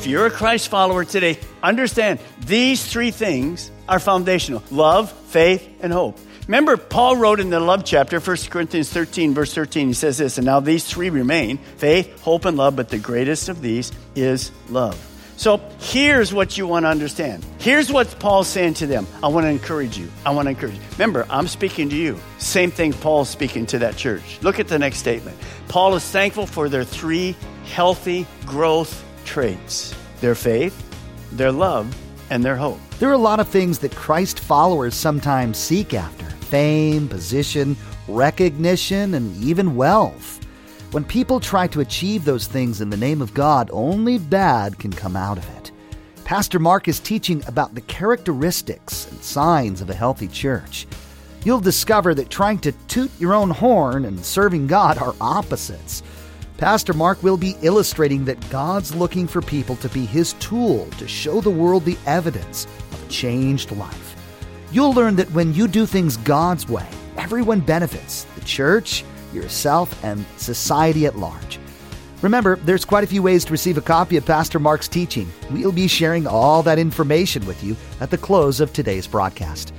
If you're a Christ follower today, understand these three things are foundational love, faith, and hope. Remember, Paul wrote in the love chapter, 1 Corinthians 13, verse 13, he says this, and now these three remain faith, hope, and love, but the greatest of these is love. So here's what you want to understand. Here's what Paul's saying to them. I want to encourage you. I want to encourage you. Remember, I'm speaking to you. Same thing Paul's speaking to that church. Look at the next statement. Paul is thankful for their three healthy growth traits their faith, their love, and their hope. There are a lot of things that Christ followers sometimes seek after fame, position, recognition, and even wealth. When people try to achieve those things in the name of God, only bad can come out of it. Pastor Mark is teaching about the characteristics and signs of a healthy church. You'll discover that trying to toot your own horn and serving God are opposites. Pastor Mark will be illustrating that God's looking for people to be his tool to show the world the evidence of a changed life. You'll learn that when you do things God's way, everyone benefits the church, yourself, and society at large. Remember, there's quite a few ways to receive a copy of Pastor Mark's teaching. We'll be sharing all that information with you at the close of today's broadcast.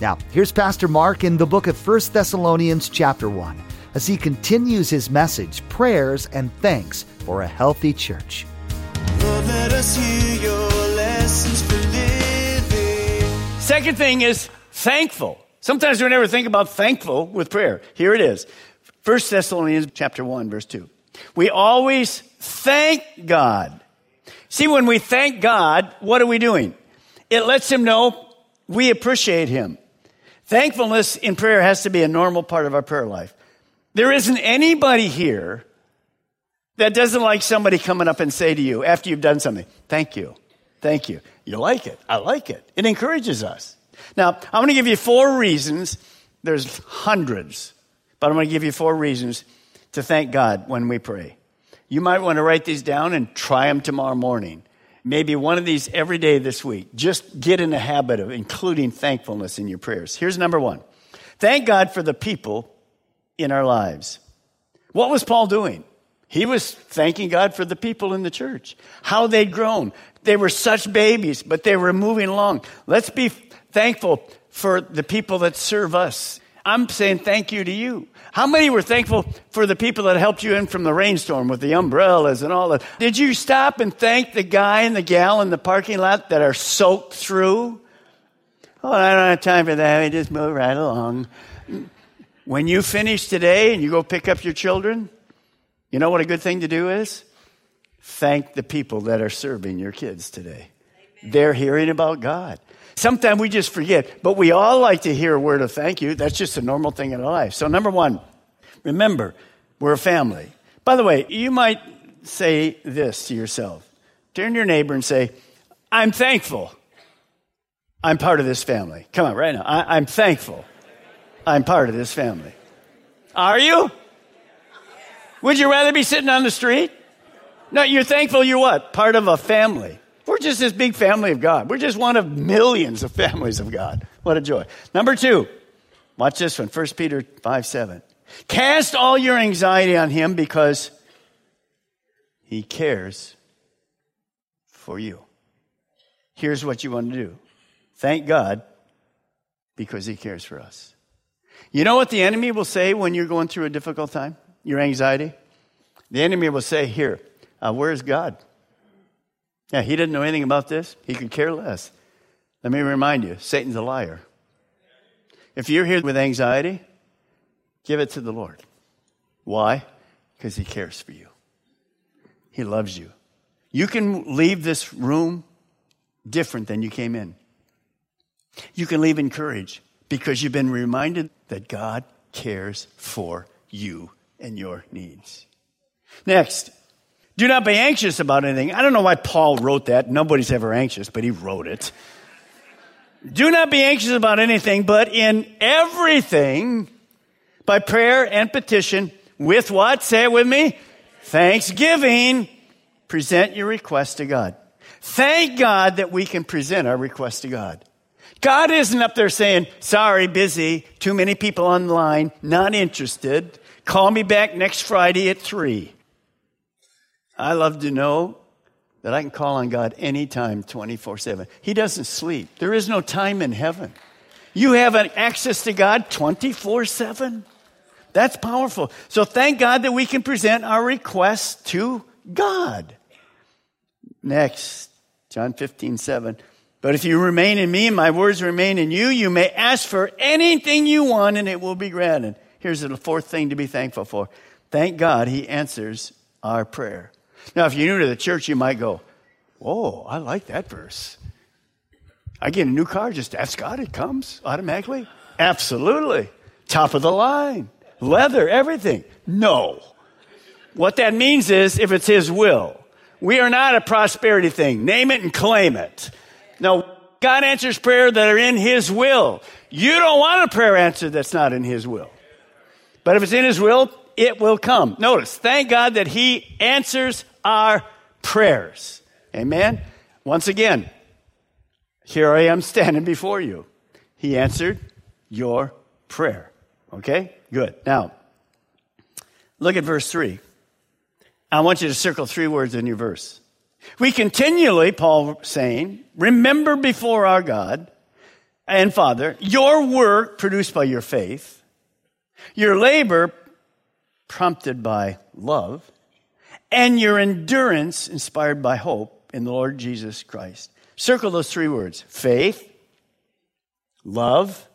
Now, here's Pastor Mark in the book of 1 Thessalonians, chapter 1, as he continues his message, prayers, and thanks for a healthy church. Lord. Second thing is thankful. Sometimes we never think about thankful with prayer. Here it is. 1 Thessalonians chapter 1 verse 2. We always thank God. See, when we thank God, what are we doing? It lets him know we appreciate him. Thankfulness in prayer has to be a normal part of our prayer life. There isn't anybody here that doesn't like somebody coming up and say to you after you've done something, thank you. Thank you. You like it. I like it. It encourages us. Now, I'm going to give you four reasons. There's hundreds, but I'm going to give you four reasons to thank God when we pray. You might want to write these down and try them tomorrow morning. Maybe one of these every day this week. Just get in the habit of including thankfulness in your prayers. Here's number one. Thank God for the people in our lives. What was Paul doing? He was thanking God for the people in the church, how they'd grown. They were such babies, but they were moving along. Let's be thankful for the people that serve us. I'm saying thank you to you. How many were thankful for the people that helped you in from the rainstorm with the umbrellas and all that? Did you stop and thank the guy and the gal in the parking lot that are soaked through? Oh, I don't have time for that. We just move right along. When you finish today and you go pick up your children, you know what a good thing to do is? Thank the people that are serving your kids today. They're hearing about God. Sometimes we just forget, but we all like to hear a word of thank you. That's just a normal thing in our life. So, number one, remember, we're a family. By the way, you might say this to yourself turn to your neighbor and say, I'm thankful. I'm part of this family. Come on, right now. I, I'm thankful. I'm part of this family. Are you? Would you rather be sitting on the street? No, you're thankful you're what? Part of a family. We're just this big family of God. We're just one of millions of families of God. What a joy. Number two, watch this one 1 Peter 5 7. Cast all your anxiety on him because he cares for you. Here's what you want to do thank God because he cares for us. You know what the enemy will say when you're going through a difficult time? Your anxiety? The enemy will say, Here, uh, where's God? Yeah, he didn't know anything about this. He could care less. Let me remind you Satan's a liar. If you're here with anxiety, give it to the Lord. Why? Because he cares for you, he loves you. You can leave this room different than you came in. You can leave encouraged because you've been reminded that God cares for you and your needs. Next, do not be anxious about anything. I don't know why Paul wrote that. Nobody's ever anxious, but he wrote it. Do not be anxious about anything, but in everything, by prayer and petition, with what? Say it with me. Thanksgiving, present your request to God. Thank God that we can present our request to God. God isn't up there saying, sorry, busy, too many people on the line, not interested. Call me back next Friday at three. I love to know that I can call on God anytime, 24 7. He doesn't sleep. There is no time in heaven. You have access to God 24 7. That's powerful. So thank God that we can present our requests to God. Next, John 15, 7. But if you remain in me and my words remain in you, you may ask for anything you want and it will be granted. Here's the fourth thing to be thankful for. Thank God he answers our prayer. Now, if you're new to the church, you might go, Whoa, I like that verse. I get a new car, just ask God, it comes automatically. Absolutely. Top of the line, leather, everything. No. What that means is if it's His will, we are not a prosperity thing. Name it and claim it. No, God answers prayer that are in His will. You don't want a prayer answer that's not in His will. But if it's in His will, it will come. Notice, thank God that He answers our prayers. Amen? Once again, here I am standing before you. He answered your prayer. Okay? Good. Now, look at verse 3. I want you to circle three words in your verse. We continually, Paul saying, remember before our God and Father your work produced by your faith, your labor prompted by love, and your endurance inspired by hope in the Lord Jesus Christ. Circle those three words faith, love,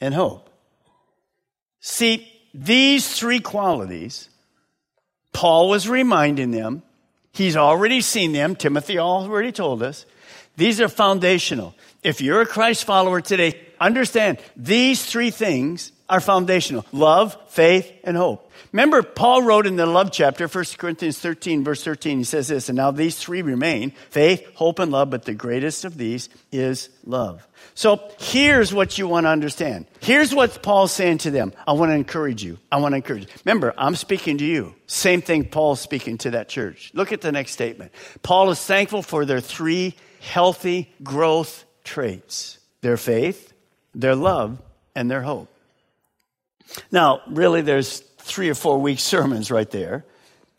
and hope. See, these three qualities, Paul was reminding them, he's already seen them, Timothy already told us. These are foundational. If you're a Christ follower today, understand these three things are foundational love, faith, and hope. Remember, Paul wrote in the love chapter, 1 Corinthians 13, verse 13, he says this, and now these three remain faith, hope, and love, but the greatest of these is love. So here's what you want to understand. Here's what Paul's saying to them. I want to encourage you. I want to encourage you. Remember, I'm speaking to you. Same thing Paul's speaking to that church. Look at the next statement. Paul is thankful for their three healthy growth traits their faith, their love, and their hope. Now, really, there's three or four week sermons right there,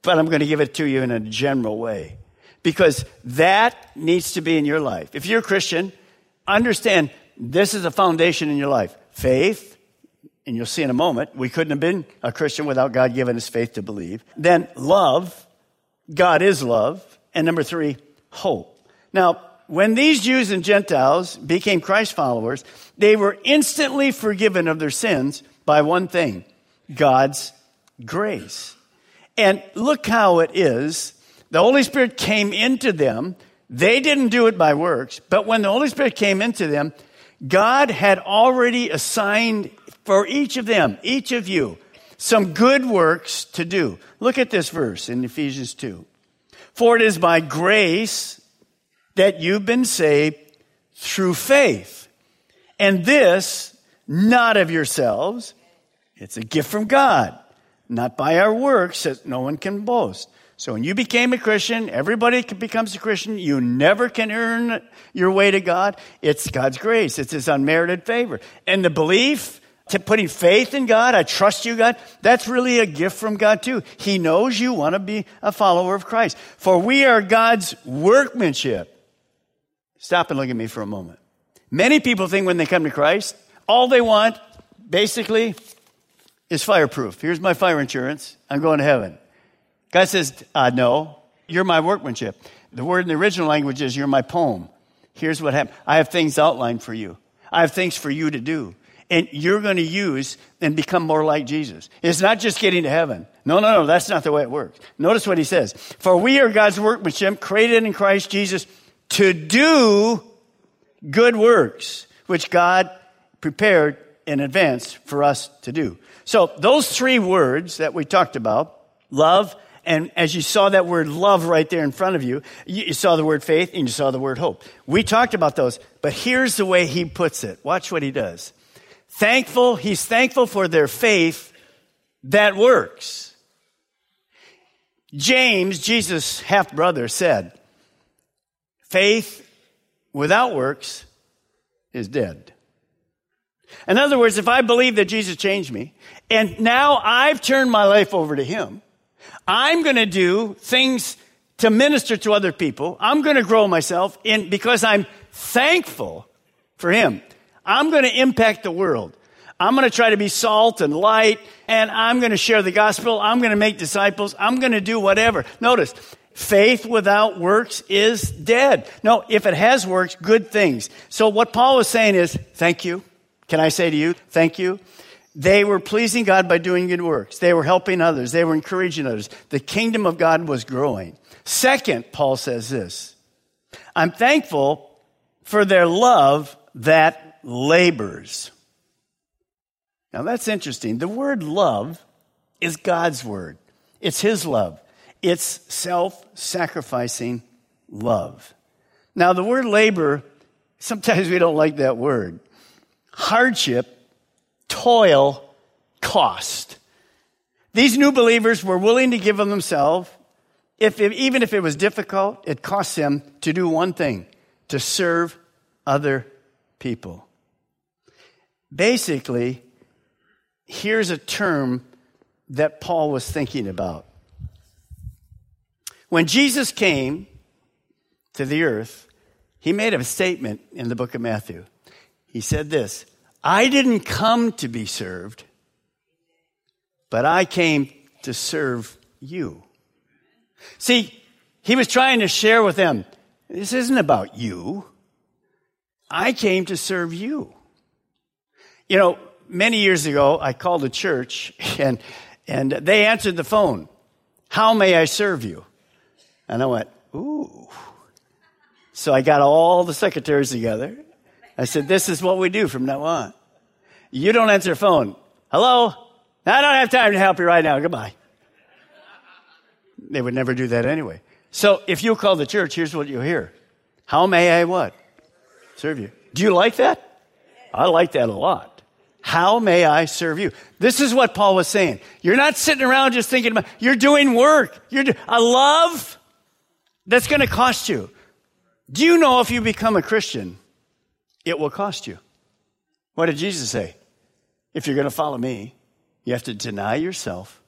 but I'm going to give it to you in a general way because that needs to be in your life. If you're a Christian, understand this is a foundation in your life faith, and you'll see in a moment, we couldn't have been a Christian without God giving us faith to believe. Then love, God is love. And number three, hope. Now, when these Jews and Gentiles became Christ followers, they were instantly forgiven of their sins by one thing God's grace. And look how it is. The Holy Spirit came into them. They didn't do it by works, but when the Holy Spirit came into them, God had already assigned for each of them, each of you, some good works to do. Look at this verse in Ephesians 2. For it is by grace that you've been saved through faith. And this, not of yourselves, it's a gift from God, not by our works that no one can boast. So when you became a Christian, everybody becomes a Christian. You never can earn your way to God. It's God's grace. It's His unmerited favor. And the belief, to putting faith in God, I trust you, God, that's really a gift from God too. He knows you want to be a follower of Christ. For we are God's workmanship. Stop and look at me for a moment. Many people think when they come to Christ, all they want, basically, is fireproof. Here's my fire insurance. I'm going to heaven. God says, uh, no, you're my workmanship. The word in the original language is you're my poem. Here's what happened. I have things outlined for you. I have things for you to do. And you're going to use and become more like Jesus. It's not just getting to heaven. No, no, no, that's not the way it works. Notice what he says. For we are God's workmanship, created in Christ Jesus to do good works, which God prepared in advance for us to do. So those three words that we talked about, love, and as you saw that word love right there in front of you, you saw the word faith and you saw the word hope. We talked about those, but here's the way he puts it. Watch what he does. Thankful, he's thankful for their faith that works. James, Jesus' half brother, said, faith without works is dead. In other words, if I believe that Jesus changed me and now I've turned my life over to Him, I'm going to do things to minister to other people. I'm going to grow myself in because I'm thankful for Him. I'm going to impact the world. I'm going to try to be salt and light and I'm going to share the gospel. I'm going to make disciples. I'm going to do whatever. Notice, faith without works is dead. No, if it has works, good things. So what Paul was saying is, thank you. Can I say to you, thank you? They were pleasing God by doing good works. They were helping others. They were encouraging others. The kingdom of God was growing. Second, Paul says this I'm thankful for their love that labors. Now that's interesting. The word love is God's word, it's His love, it's self sacrificing love. Now, the word labor, sometimes we don't like that word hardship, toil, cost. These new believers were willing to give of themselves. If, if, even if it was difficult, it cost them to do one thing to serve other people. Basically, here's a term that Paul was thinking about. When Jesus came to the earth, he made a statement in the book of Matthew. He said this I didn't come to be served, but I came to serve you. See, he was trying to share with them this isn't about you. I came to serve you. You know, many years ago, I called a church and, and they answered the phone. How may I serve you? And I went, ooh. So I got all the secretaries together I said, this is what we do from now on. You don't answer phone. Hello? I don't have time to help you right now. Goodbye. They would never do that anyway. So if you call the church, here's what you'll hear. How may I what? Serve you. Do you like that? I like that a lot. How may I serve you? This is what Paul was saying. You're not sitting around just thinking about, you're doing work. You're do, a love that's going to cost you. Do you know if you become a Christian, it will cost you. What did Jesus say? If you're going to follow me, you have to deny yourself,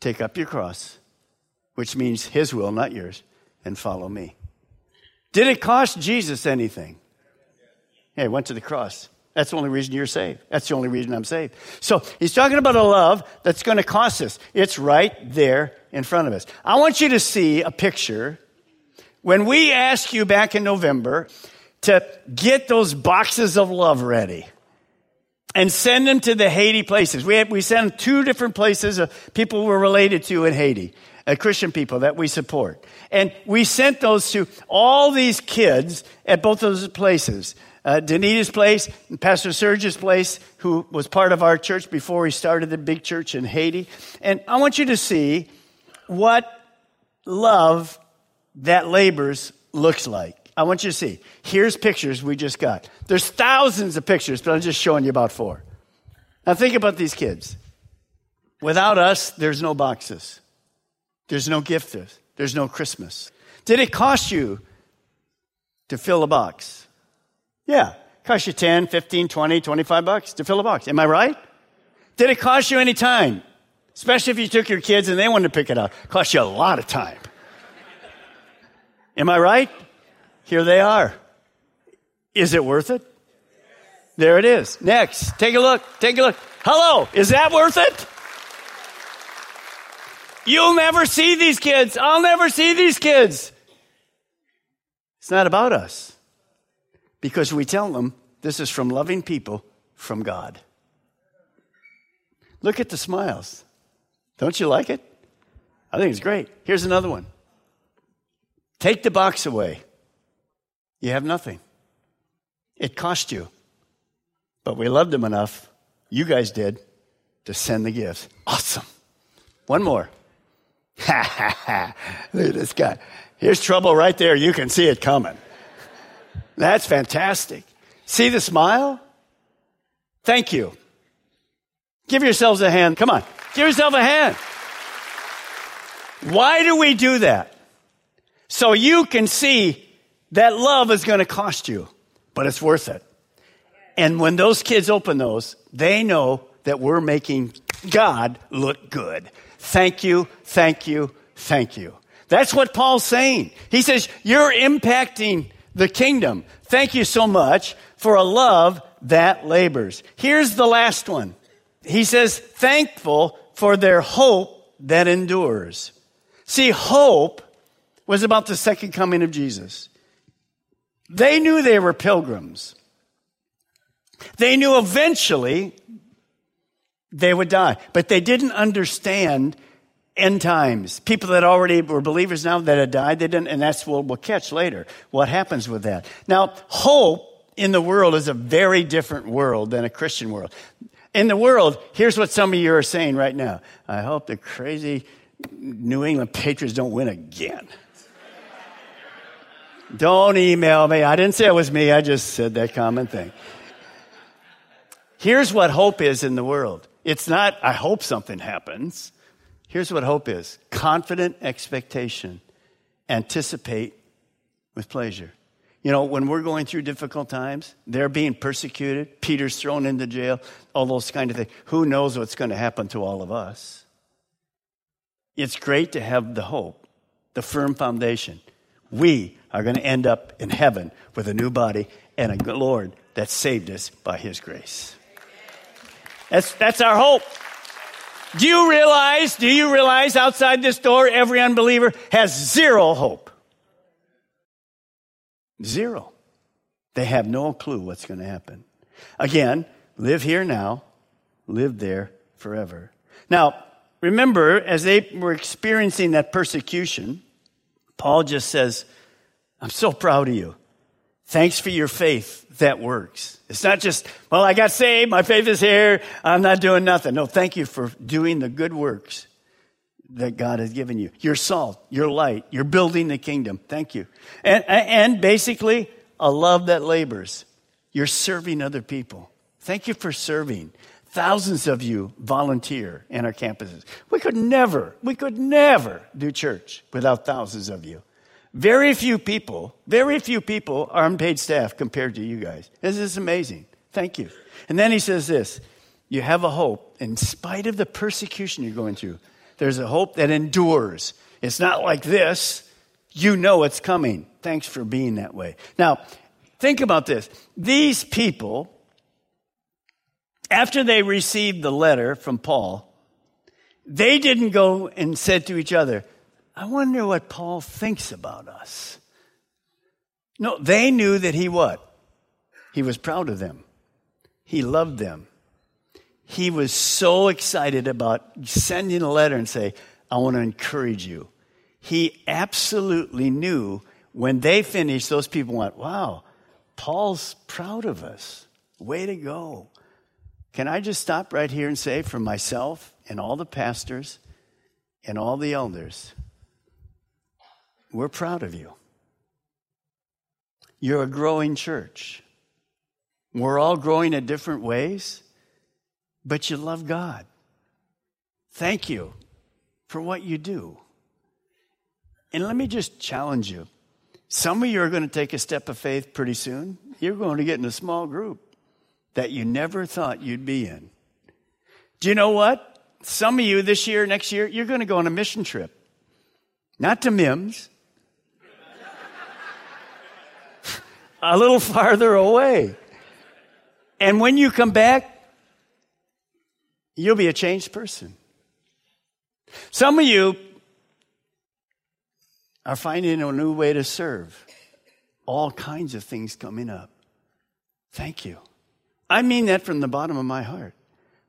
take up your cross, which means his will, not yours, and follow me. Did it cost Jesus anything? Hey, went to the cross. That's the only reason you're saved. That's the only reason I'm saved. So he's talking about a love that's going to cost us. It's right there in front of us. I want you to see a picture. When we asked you back in November to get those boxes of love ready and send them to the Haiti places. We, have, we send two different places of people we're related to in Haiti, uh, Christian people that we support. And we sent those to all these kids at both those places. Uh, Danita's place, Pastor Serge's place, who was part of our church before he started the big church in Haiti. And I want you to see what love that labors looks like. I want you to see. Here's pictures we just got. There's thousands of pictures, but I'm just showing you about four. Now think about these kids. Without us, there's no boxes. There's no gift. There's no Christmas. Did it cost you to fill a box? Yeah. Cost you 10, 15, 20, 25 bucks to fill a box. Am I right? Did it cost you any time? Especially if you took your kids and they wanted to pick it up. Cost you a lot of time. Am I right? Here they are. Is it worth it? There it is. Next. Take a look. Take a look. Hello. Is that worth it? You'll never see these kids. I'll never see these kids. It's not about us. Because we tell them this is from loving people from God. Look at the smiles. Don't you like it? I think it's great. Here's another one. Take the box away. You have nothing. It cost you. But we loved him enough, you guys did, to send the gifts. Awesome. One more. Ha ha ha. Look at this guy. Here's trouble right there. You can see it coming. That's fantastic. See the smile? Thank you. Give yourselves a hand. Come on. Give yourself a hand. Why do we do that? So you can see that love is going to cost you, but it's worth it. And when those kids open those, they know that we're making God look good. Thank you, thank you, thank you. That's what Paul's saying. He says, You're impacting the kingdom. Thank you so much for a love that labors. Here's the last one. He says, Thankful for their hope that endures. See, hope was about the second coming of Jesus. They knew they were pilgrims. They knew eventually they would die, but they didn't understand end times. People that already were believers now that had died, they didn't, and that's what we'll catch later. What happens with that? Now, hope in the world is a very different world than a Christian world. In the world, here's what some of you are saying right now. I hope the crazy New England Patriots don't win again. Don't email me. I didn't say it was me. I just said that common thing. Here's what hope is in the world. It's not, I hope something happens. Here's what hope is confident expectation, anticipate with pleasure. You know, when we're going through difficult times, they're being persecuted, Peter's thrown into jail, all those kind of things. Who knows what's going to happen to all of us? It's great to have the hope, the firm foundation. We are going to end up in heaven with a new body and a Lord that saved us by his grace. That's, that's our hope. Do you realize, do you realize outside this door, every unbeliever has zero hope? Zero. They have no clue what's going to happen. Again, live here now, live there forever. Now, remember, as they were experiencing that persecution, Paul just says, I'm so proud of you. Thanks for your faith that works. It's not just, well, I got saved, my faith is here, I'm not doing nothing. No, thank you for doing the good works that God has given you. You're salt, you're light, you're building the kingdom. Thank you. And, and basically, a love that labors. You're serving other people. Thank you for serving. Thousands of you volunteer in our campuses. We could never, we could never do church without thousands of you. Very few people, very few people are unpaid staff compared to you guys. This is amazing. Thank you. And then he says this you have a hope in spite of the persecution you're going through. There's a hope that endures. It's not like this. You know it's coming. Thanks for being that way. Now, think about this. These people, after they received the letter from Paul, they didn't go and said to each other, I wonder what Paul thinks about us. No, they knew that he what? He was proud of them. He loved them. He was so excited about sending a letter and say, I want to encourage you. He absolutely knew when they finished, those people went, Wow, Paul's proud of us. Way to go. Can I just stop right here and say for myself and all the pastors and all the elders, we're proud of you. You're a growing church. We're all growing in different ways, but you love God. Thank you for what you do. And let me just challenge you. Some of you are going to take a step of faith pretty soon. You're going to get in a small group that you never thought you'd be in. Do you know what? Some of you this year, next year, you're going to go on a mission trip. Not to MIMS, a little farther away. And when you come back, you'll be a changed person. Some of you are finding a new way to serve. All kinds of things coming up. Thank you. I mean that from the bottom of my heart.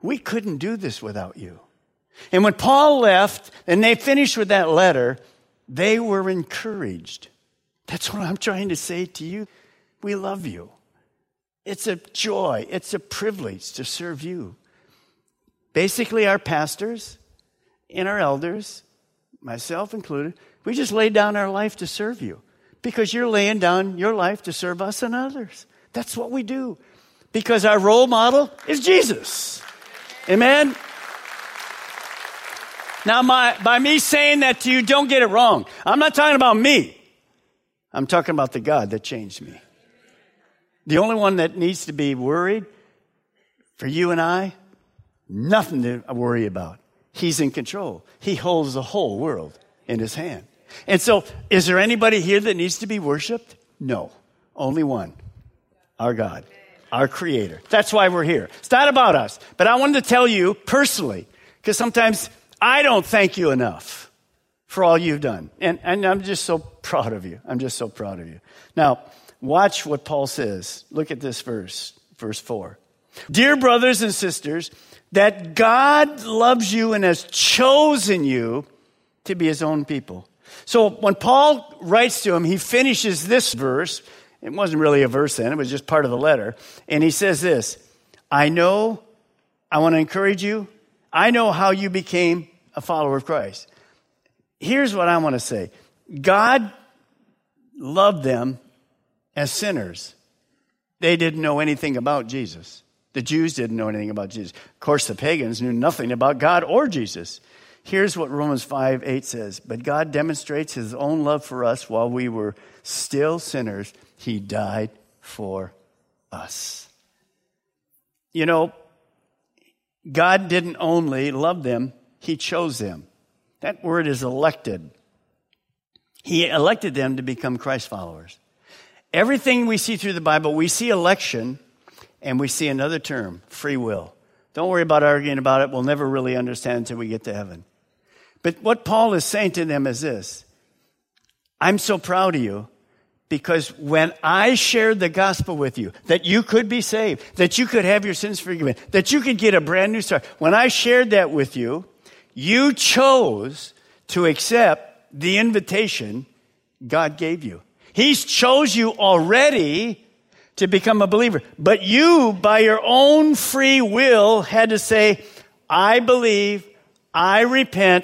We couldn't do this without you. And when Paul left and they finished with that letter, they were encouraged. That's what I'm trying to say to you. We love you. It's a joy, it's a privilege to serve you. Basically, our pastors and our elders, myself included, we just lay down our life to serve you because you're laying down your life to serve us and others. That's what we do because our role model is Jesus. Amen? Now, my, by me saying that to you, don't get it wrong. I'm not talking about me. I'm talking about the God that changed me. The only one that needs to be worried for you and I, nothing to worry about. He's in control. He holds the whole world in his hand. And so, is there anybody here that needs to be worshiped? No. Only one. Our God, our Creator. That's why we're here. It's not about us. But I wanted to tell you personally, because sometimes I don't thank you enough for all you've done. And, and I'm just so proud of you. I'm just so proud of you. Now, watch what Paul says. Look at this verse, verse 4. Dear brothers and sisters, that God loves you and has chosen you to be his own people. So when Paul writes to him, he finishes this verse. It wasn't really a verse then, it was just part of the letter. And he says this I know, I want to encourage you, I know how you became a follower of Christ. Here's what I want to say God loved them as sinners, they didn't know anything about Jesus. The Jews didn't know anything about Jesus. Of course, the pagans knew nothing about God or Jesus. Here's what Romans 5 8 says But God demonstrates his own love for us while we were still sinners. He died for us. You know, God didn't only love them, he chose them. That word is elected. He elected them to become Christ followers. Everything we see through the Bible, we see election and we see another term, free will. Don't worry about arguing about it. We'll never really understand until we get to heaven. But what Paul is saying to them is this I'm so proud of you because when I shared the gospel with you, that you could be saved, that you could have your sins forgiven, that you could get a brand new start, when I shared that with you, you chose to accept the invitation God gave you. He's chose you already to become a believer. But you, by your own free will, had to say, I believe, I repent,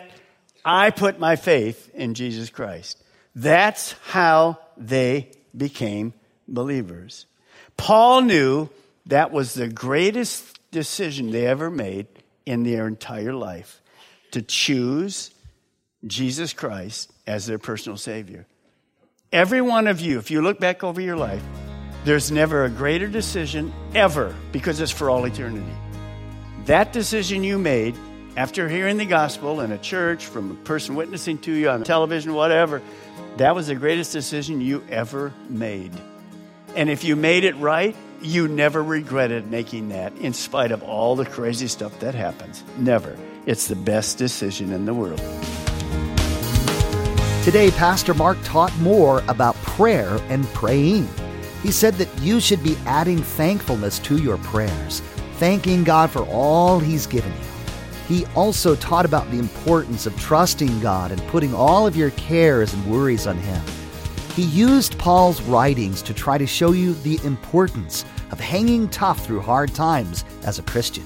I put my faith in Jesus Christ. That's how they became believers. Paul knew that was the greatest decision they ever made in their entire life to choose Jesus Christ as their personal Savior. Every one of you, if you look back over your life, there's never a greater decision ever because it's for all eternity. That decision you made after hearing the gospel in a church, from a person witnessing to you on television, whatever, that was the greatest decision you ever made. And if you made it right, you never regretted making that in spite of all the crazy stuff that happens. Never. It's the best decision in the world. Today, Pastor Mark taught more about prayer and praying. He said that you should be adding thankfulness to your prayers, thanking God for all He's given you. He also taught about the importance of trusting God and putting all of your cares and worries on Him. He used Paul's writings to try to show you the importance of hanging tough through hard times as a Christian.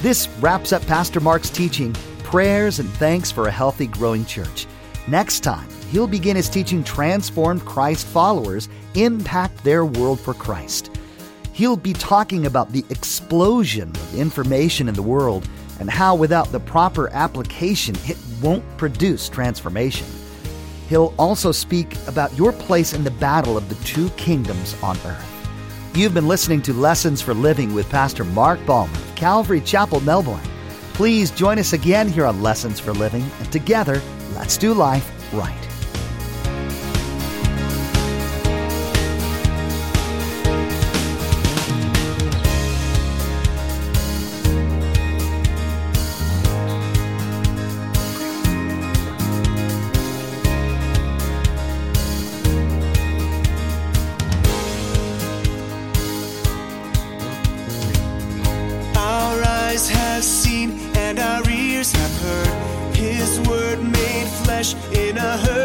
This wraps up Pastor Mark's teaching, prayers, and thanks for a healthy, growing church. Next time, he'll begin his teaching Transformed Christ followers impact their world for Christ. He'll be talking about the explosion of information in the world and how, without the proper application, it won't produce transformation. He'll also speak about your place in the battle of the two kingdoms on earth. You've been listening to Lessons for Living with Pastor Mark of Calvary Chapel, Melbourne. Please join us again here on Lessons for Living, and together, let's do life right. In a hurting